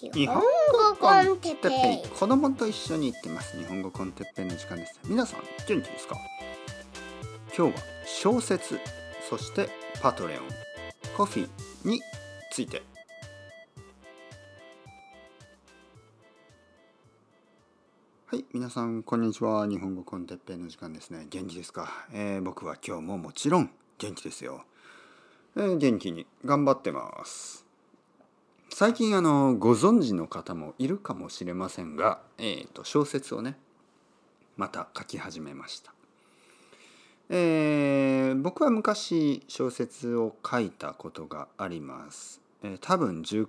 日本語コンテッペイ。子供と一緒に行ってます。日本語コンテッペイの時間です。皆さん元気ですか？今日は小説そしてパトレオンコフィーについて。はい皆さんこんにちは。日本語コンテッペイの時間ですね。元気ですか、えー、僕は今日ももちろん元気ですよ、えー、元気に頑張ってます。最近あのご存知の方もいるかもしれませんが、えーと、小説をねまた書き始めました、えー、僕は昔小説を書いたことがあります、えー、多分 10,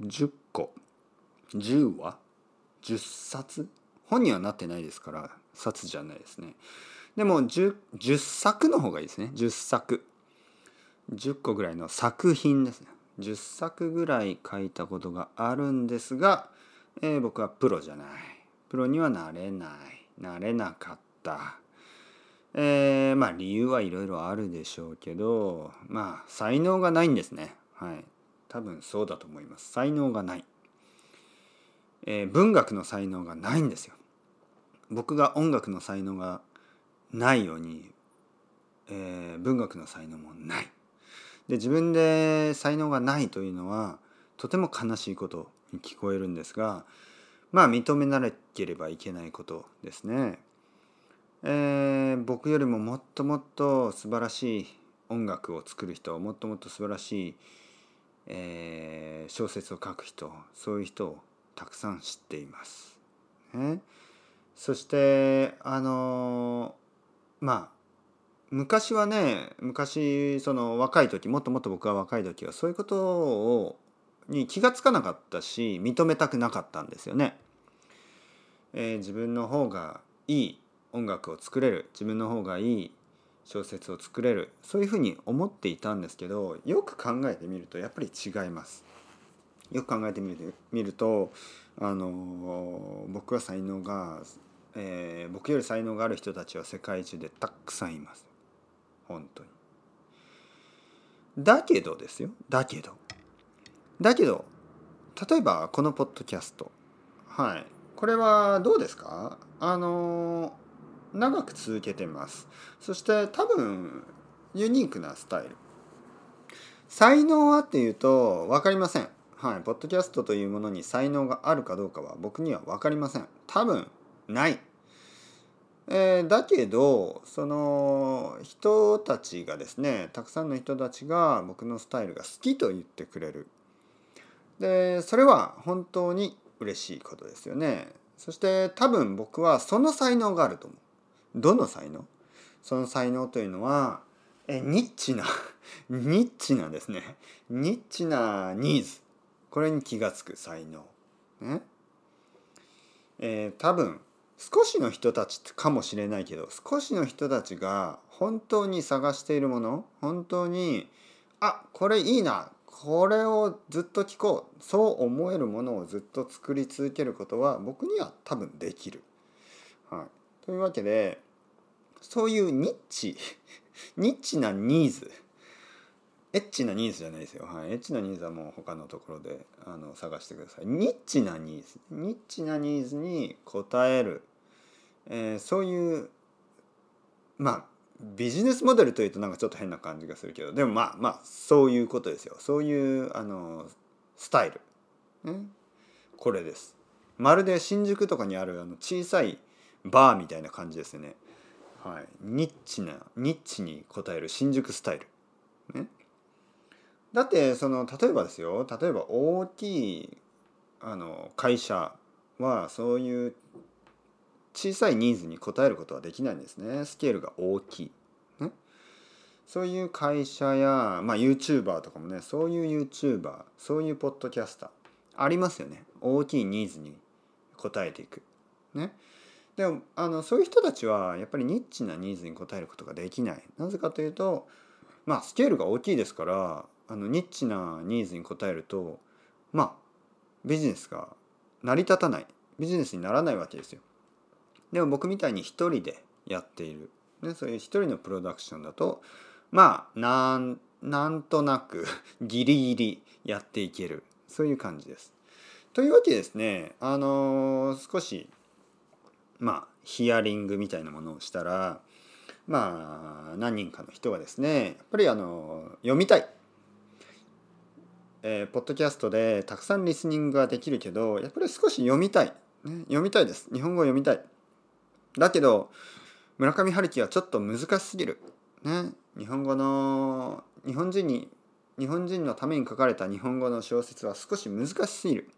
10個。10話？10冊？本にはなってないですから冊じゃないですね。でも 10, 10作の方がいいですね。10作。10個ぐらいの作品ですね。10作ぐらい書いたことがあるんですが、えー、僕はプロじゃない。プロにはなれない。なれなかった。えー、まあ理由はいろいろあるでしょうけどまあ才能がないんですね。はい。多分そうだと思います。才能がない、えー、文学の才能がないんですよ。僕が音楽の才能がないように、えー、文学の才能もない。で自分で才能がないというのはとても悲しいことに聞こえるんですがまあ認めなければいけないことですね。えー、僕よりももっともっと素晴らしい音楽を作る人もっともっと素晴らしい、えー、小説を書く人そういう人をたくさん知っています。ね、そしてあのまあ昔はね昔その若い時もっともっと僕は若い時はそういうことをに気が付かなかったし認めたくなかったんですよね。えー、自分の方がいい音楽を作れる自分の方がいい小説を作れるそういうふうに思っていたんですけどよく考えてみるとやっぱり違います。よく考えてみるみるとあの僕は才能が、えー、僕より才能がある人たちは世界中でたくさんいます。本当に。だけどですよ。だけど。だけど例えばこのポッドキャスト。はい。これはどうですか？あの長く続けてます。そして多分ユニークなスタイル。才能はっていうと分かりません。はい。ポッドキャストというものに才能があるかどうかは僕には分かりません。多分ない。えー、だけどその人たちがですねたくさんの人たちが僕のスタイルが好きと言ってくれる。でそれは本当に嬉しいことですよね。そして多分僕はその才能があると思う。どの才能？その才能というのはえニッチな ニッチなですね。ニッチなニーズ。これに気が付く才能。ね。えー、多分少しの人たちかもしれないけど少しの人たちが本当に探しているもの本当にあこれいいなこれをずっと聞こうそう思えるものをずっと作り続けることは僕には多分できる。はい、というわけでそういうニッチ ニッチなニーズエッチなニーズじゃないですよ。はい、エッチなニーズはもう他のところであの探してください。ニッチなニーズニッチなニーズに応えるえー、そういうまあビジネスモデルというとなんかちょっと変な感じがするけどでもまあまあそういうことですよ。そういうあのスタイル、ね、これです。まるで新宿とかにあるあの小さいバーみたいな感じですね。はい。ニッチなニッチに応える新宿スタイル。ね。だってその例えばですよ。例えば大きいあの会社はそういう小さいニーズに応えることはできないんですね。スケールが大きい、ね、そういう会社や、まあ、YouTuber とかもねそういう YouTuber そういうポッドキャスターありますよね。大きいニーズに応えていく。ね。でもあのそういう人たちはやっぱりニッチなニーズに応えることができない。なぜかというとまあスケールが大きいですからあのニッチなニーズに応えるとまあビジネスが成り立たない。ビジネスにならないわけですよ。でも僕みたいに一人でやっている、ね、そういう一人のプロダクションだとまあなんなんとなく ギリギリやっていける。そういう感じです。というわけでですねあのー、少しまあヒアリングみたいなものをしたらまあ何人かの人がですねやっぱりあの読みたい、えー、ポッドキャストでたくさんリスニングができるけどやっぱり少し読みたい、ね、読みたいです。日本語を読みたい。だけど村上春樹はちょっと難しすぎる、ね、日本語の日本人に日本人のために書かれた日本語の小説は少し難しすぎる。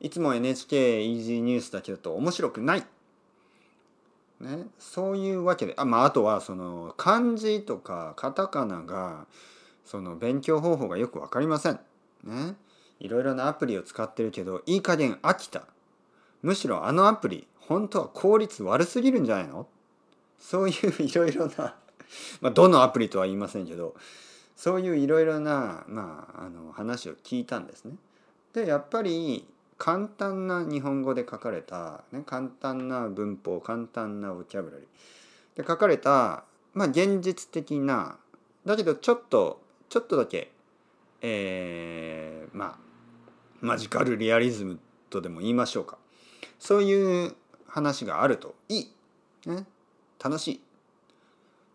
いつも NHK イージーニュースだけだと面白くない、ね、そういうわけで。あ,、まあ、あとはその漢字とかカタカナがその勉強方法がよく分かりません。ね、いろいろなアプリを使ってるけどいい加減飽きた。むしろあのアプリ本当は効率悪すぎるんじゃないの？そういういろいろな まあどのアプリとは言いませんけどそういういろいろな、まあ、あの話を聞いたんですね。でやっぱり簡単な日本語で書かれた、ね、簡単な文法簡単なボキャブラリーで書かれた、まあ、現実的なだけどちょっとちょっとだけ、えー、まあマジカルリアリズムとでも言いましょうか。そういう話があるといい、ね、楽しい。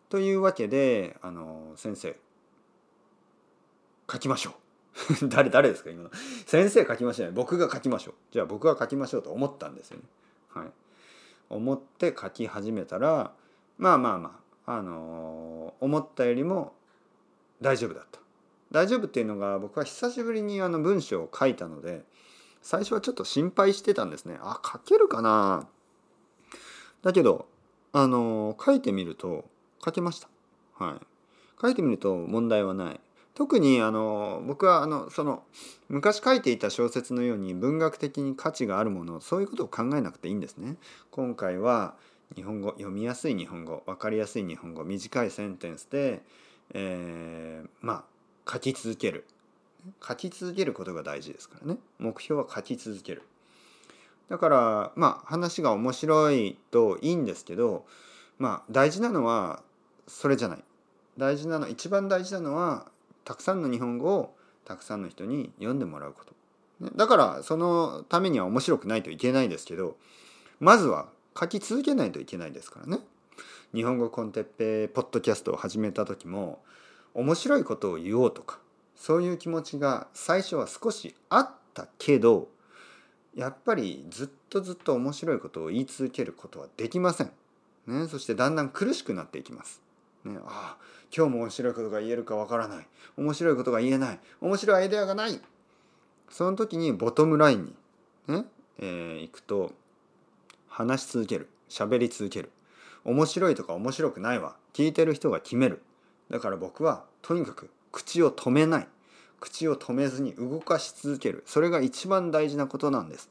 というわけであの先生。書きましょう。誰誰ですか今の。先生書きましょうね。僕が書きましょう。じゃあ僕が書きましょうと思ったんですよね。はい。思って書き始めたらまあまあまああの、思ったよりも大丈夫だった。大丈夫っていうのが僕は久しぶりにあの文章を書いたので最初はちょっと心配してたんですね。あ書けるかな？だけどあの、書いてみると書けました。はい。書いてみると問題はない。特にあの僕はあのその昔書いていた小説のように文学的に価値があるものそういうことを考えなくていいんですね。今回は日本語読みやすい日本語分かりやすい日本語短いセンテンスで、えー、まあ書き続ける。書き続けることが大事ですからね目標は書き続けるだからまあ話が面白いといいんですけどまあ大事なのはそれじゃない大事なの一番大事なのはたくさんの日本語をたくさんの人に読んでもらうこと。だからそのためには面白くないといけないですけどまずは書き続けないといけないですからね。日本語コンテッペポッドキャストを始めた時も面白いことを言おうとかそういう気持ちが最初は少しあったけどやっぱりずっとずっと面白いことを言い続けることはできません。ね、そしてだんだん苦しくなっていきます。ね、ああ今日も面白いことが言えるかわからない。面白いことが言えない。面白いアイデアがない。その時にボトムラインにね、えー、行くと話し続ける。喋り続ける。面白いとか面白くないわ聞いてる人が決める。だから僕はとにかく口を止めない。口を止めずに動かし続ける。それが一番大事なことなんです。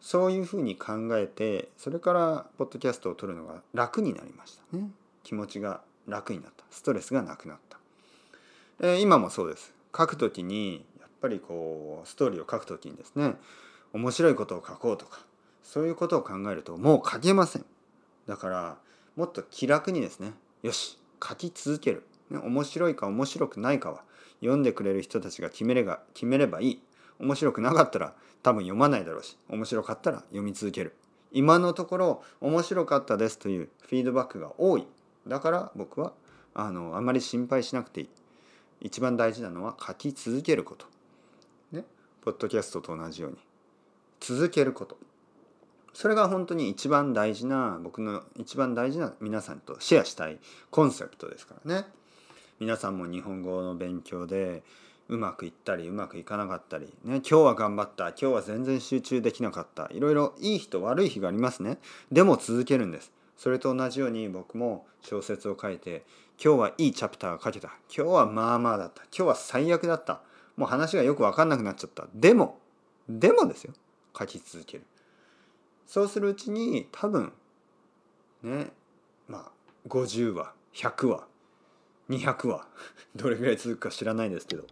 そういうふうに考えてそれからポッドキャストを撮るのが楽になりましたね。気持ちが楽になった。ストレスがなくなった、えー、今もそうです。書く時にやっぱりこうストーリーを書く時にですね面白いことを書こうとかそういうことを考えるともう書けません。だからもっと気楽にですねよし書き続ける、ね、面白いか面白くないかは読んでくれる人たちが決めれば決めればいい。面白くなかったら多分読まないだろうし面白かったら読み続ける。今のところ面白かったですというフィードバックが多い。だから僕はあのあまり心配しなくていい。一番大事なのは書き続けること。ねポッドキャストと同じように。続けること。それが本当に一番大事な僕の一番大事な皆さんとシェアしたいコンセプトですからね。皆さんも日本語の勉強でうまくいったりうまくいかなかったり、ね、今日は頑張った今日は全然集中できなかったいろいろいい日と悪い日がありますね。でも続けるんです。それと同じように僕も小説を書いて今日はいいチャプターが書けた。今日はまあまあだった。今日は最悪だった。もう話がよく分かんなくなっちゃった。でもでもですよ。書き続ける。そうするうちに多分ねまあ50話100話200話 どれぐらい続くか知らないですけど。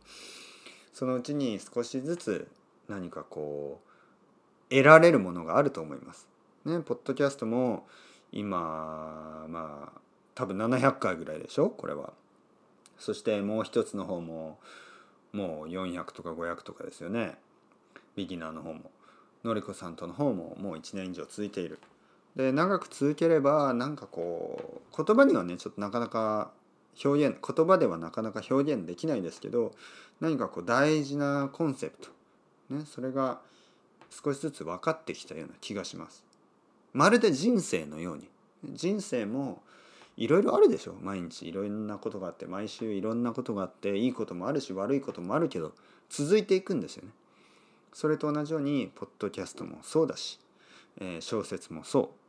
そのうちに少しずつ何かこう得られるものがあると思います。ね、ポッドキャストも今まあ多分700回ぐらいでしょ？これは。そしてもう一つの方ももう400とか500とかですよね。ビギナーの方も。のりこさんとの方ももう1年以上続いている。で長く続ければなんかこう言葉にはねちょっとなかなか表現言葉ではなかなか表現できないですけど何かこう大事なコンセプト、ね、それが少しずつ分かってきたような気がします。まるで人生のように人生もいろいろあるでしょ毎日いろんなことがあって毎週いろんなことがあっていいこともあるし悪いこともあるけど続いていくんですよね。それと同じようにポッドキャストもそうだし、えー、小説もそう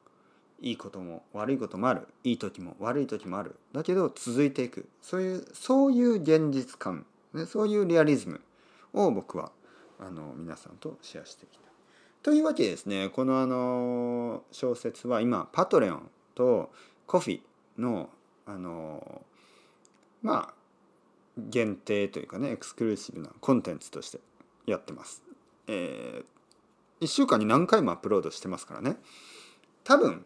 いいことも悪いこともある。いい時も悪い時もある。だけど続いていく。そういうそういう現実感、ね、そういうリアリズムを僕はあの皆さんとシェアしてきた。というわけでですね。このあの小説は今パトレオンとコフィのあのまあ限定というかねエクスクルーシブなコンテンツとしてやってます。えー、1週間に何回もアップロードしてますからね。多分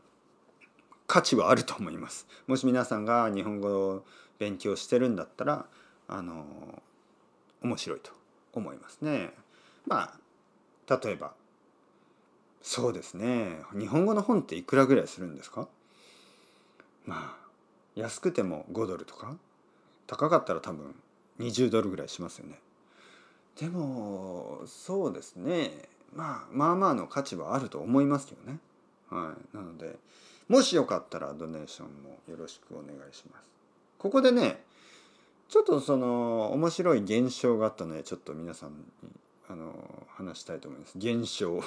価値はあると思います。もし皆さんが日本語を勉強してるんだったらあの面白いと思いますね。まあ例えばそうですね。日本語の本っていくらぐらいするんですか？まあ安くても5ドルとか高かったら多分20ドルぐらいしますよね。でもそうですね。まあまあまあの価値はあると思いますけどね。はい。なのでもしよかったら donation もよろしくお願いします。ここでねちょっとその面白い現象があったのでちょっと皆さんにあの話したいと思います。現象。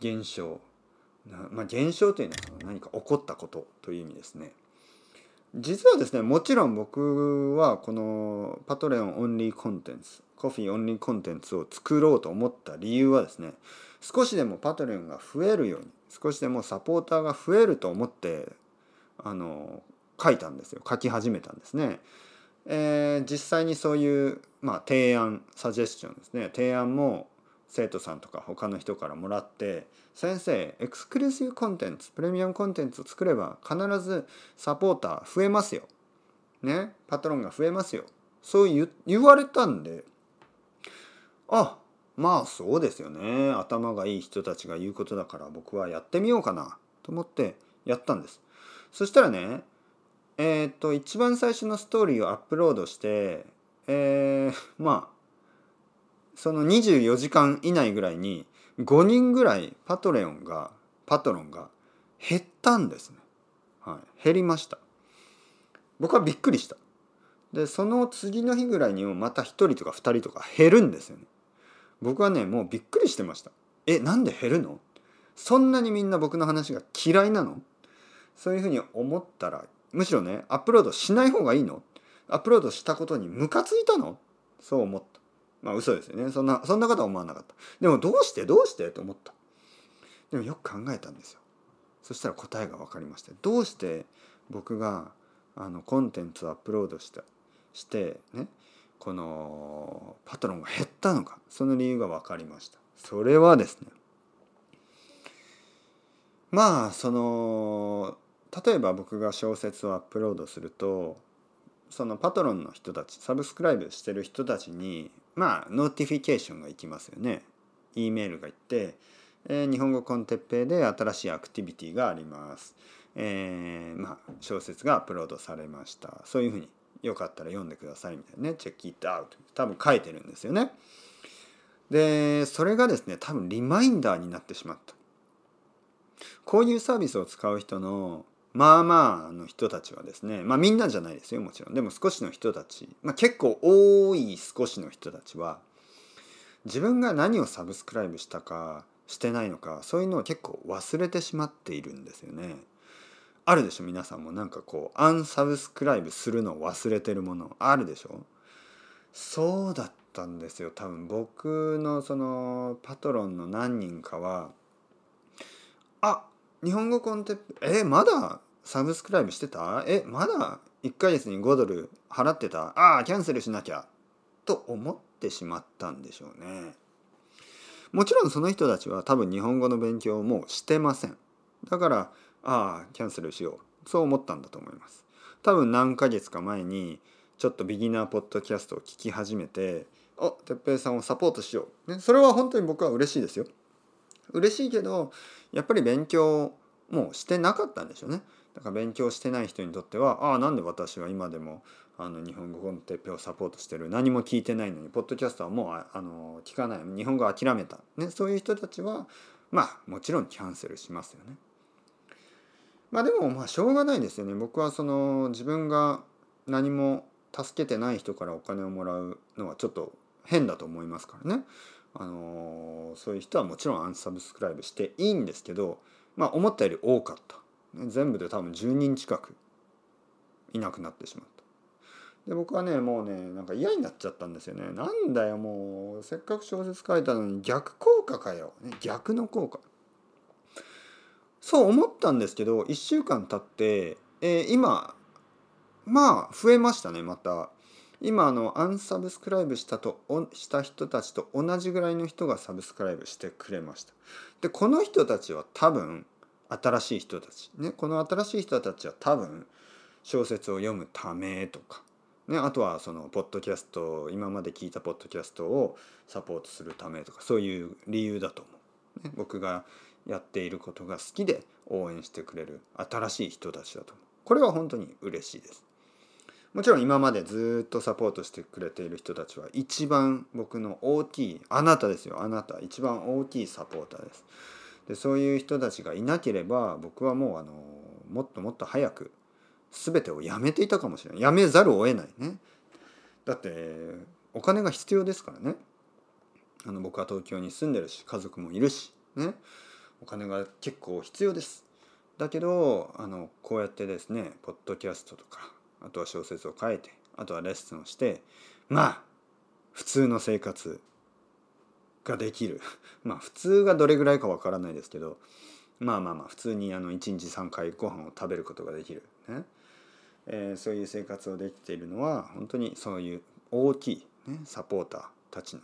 現象。まあ現象というのは何か起こったことという意味ですね。実はですねもちろん僕はこの Patreon only コンテンツ Ko-fi only コンテンツを作ろうと思った理由はですね少しでもパトレオンが増えるように少しでもサポーターが増えると思ってあの書いたんですよ書き始めたんですね。えー、実際にそういう、まあ、提案サジェスチョンですね提案も生徒さんとか他の人からもらって先生エクスクルーシブコンテンツプレミアムコンテンツを作れば必ずサポーター増えますよ。ね？パトロンが増えますよ。そう言われたんであまあそうですよね。頭がいい人たちが言うことだから僕はやってみようかなと思ってやったんです。そしたらねえっ、と一番最初のストーリーをアップロードしてえー、まあその24時間以内ぐらいに5人ぐらいパトレオンがパトロンが減ったんですね、はい、減りました。僕はびっくりした。でその次の日ぐらいにもまた1人とか2人とか減るんですよね。僕はねもうびっくりしてました。えなんで減るの？そんなにみんな僕の話が嫌いなの？そういうふうに思ったらむしろねアップロードしない方がいいの？アップロードしたことにムカついたの？そう思った。まあ嘘ですよね。そんなそんなことは思わなかった。でもどうして？どうして？と思った。でもよく考えたんですよ。そしたら答えが分かりましたどうして僕があのコンテンツをアップロードしたしてねこのパトロンが減ったのかその理由が分かりましたそれはですねまあその例えば僕が小説をアップロードするとそのパトロンの人たち subscribe してる人たちにまあ notification がいきますよね。E メールがいって、えー、日本語 con Teppei で新しいアクティビティがあります。えー、まあ小説がアップロードされました。そういうふうによかったら読んでくださいみたいなね。チェックイットアウト。多分書いてるんですよね。で、それがですね、多分リマインダーになってしまった。こういうサービスを使う人のまあまあの人たちはですねまあみんなじゃないですよもちろんでも少しの人たち、まあ、結構多い少しの人たちは自分が何をサブスクライブしたかしてないのかそういうのを結構忘れてしまっているんですよね。あるでしょ？皆さんも。なんかこうアンサブスクライブするのを忘れてるもの。あるでしょ？そうだったんですよ。多分。僕のそのパトロンの何人かはあ日本語コンテッペえまだサブスクライブしてた？えまだ1ヶ月に5ドル払ってた？ああキャンセルしなきゃ。と思ってしまったんでしょうね。もちろんその人たちは多分日本語の勉強もしてません。だからああキャンセルしよう。そう思ったんだと思います。多分何ヶ月か前にちょっとビギナーポッドキャストを聞き始めてお哲平さんをサポートしよう、ね、それは本当に僕は嬉しいですよ。嬉しいけどやっぱり勉強もうしてなかったんでしょうね。だから勉強してない人にとってはああなんで私は今でもあの日本語コンテッペをサポートしてる何も聞いてないのにポッドキャストはもうああの聞かない日本語諦めた、ね、そういう人たちはまあもちろんキャンセルしますよね。まあでもまあしょうがないですよね僕はその自分が何も助けてない人からお金をもらうのはちょっと変だと思いますからね。あのそういう人はもちろんアンサブスクライブしていいんですけどまあ思ったより多かった。全部で多分10人近くいなくなってしまった。で僕はねもうねなんか嫌になっちゃったんですよね。なんだよもうせっかく小説書いたのに逆効果かよ、ね、逆の効果。そう思ったんですけど1週間経って、えー、今まあ増えましたねまた。今あのアンサブスクライブしたとした人たちと同じぐらいの人がサブスクライブしてくれました。でこの人たちは多分新しい人たち、ね、この新しい人たちは多分小説を読むためとか、ね、あとはそのポッドキャスト今まで聞いたポッドキャストをサポートするためとかそういう理由だと思う、ね、僕がやっていることが好きで応援してくれる新しい人たちだとこれは本当に嬉しいです。もちろん今までずっとサポートしてくれている人たちは一番僕の大きいあなたですよあなた一番大きいサポーターです。でそういう人たちがいなければ僕はもうあのもっともっと早く全てをやめていたかもしれない。やめざるを得ないね。だってお金が必要ですからね。あの僕は東京に住んでるし家族もいるしね。お金が結構必要です。だけどあのこうやってですねポッドキャストとかあとは小説を書いてあとはレッスンをしてまあ普通の生活ができる。まあ普通がどれぐらいかわからないですけどまあまあまあ普通にあの1日3回ご飯を食べることができる、ね。えー、そういう生活をできているのは本当にそういう大きい、ね、サポーターたちの,、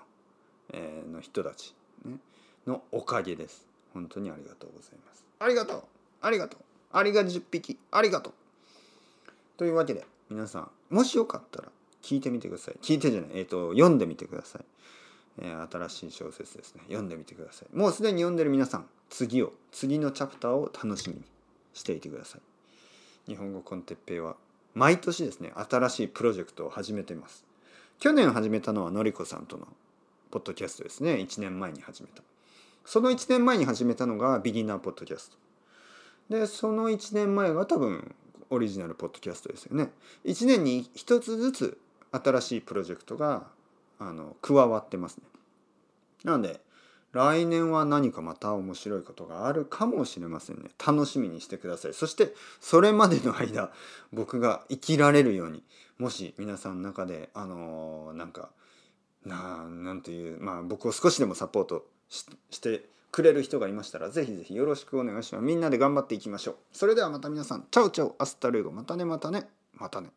えー、の人たち、ね、のおかげです。本当にありがとうございます。ありがとう。ありがとう。ありが10匹ありがとう。というわけで皆さんもしよかったら聞いてみてください。聞いてじゃない。えっ、ー、と読んでみてください。え新しい小説ですね。読んでみてください。もうすでに読んでる皆さん次を次のチャプターを楽しみにしていてください。日本語コンテッペイは毎年ですね新しいプロジェクトを始めています。去年始めたのはのりこさんとのポッドキャストですね。1年前に始めた。その1年前に始めたのがビギナーポッドキャストでその1年前が多分オリジナルポッドキャストですよね1年に1つずつ新しいプロジェクトがあの加わってますね。なので来年は何かまた面白いことがあるかもしれませんね。楽しみにしてください。そしてそれまでの間僕が生きられるようにもし皆さんの中であのー、なんかななんていうまあ僕を少しでもサポートしてくれる人がいましたらぜひぜひよろしくお願いします。みんなで頑張っていきましょう。それではまた皆さん ciao ciao hasta luego またねまたねまたね。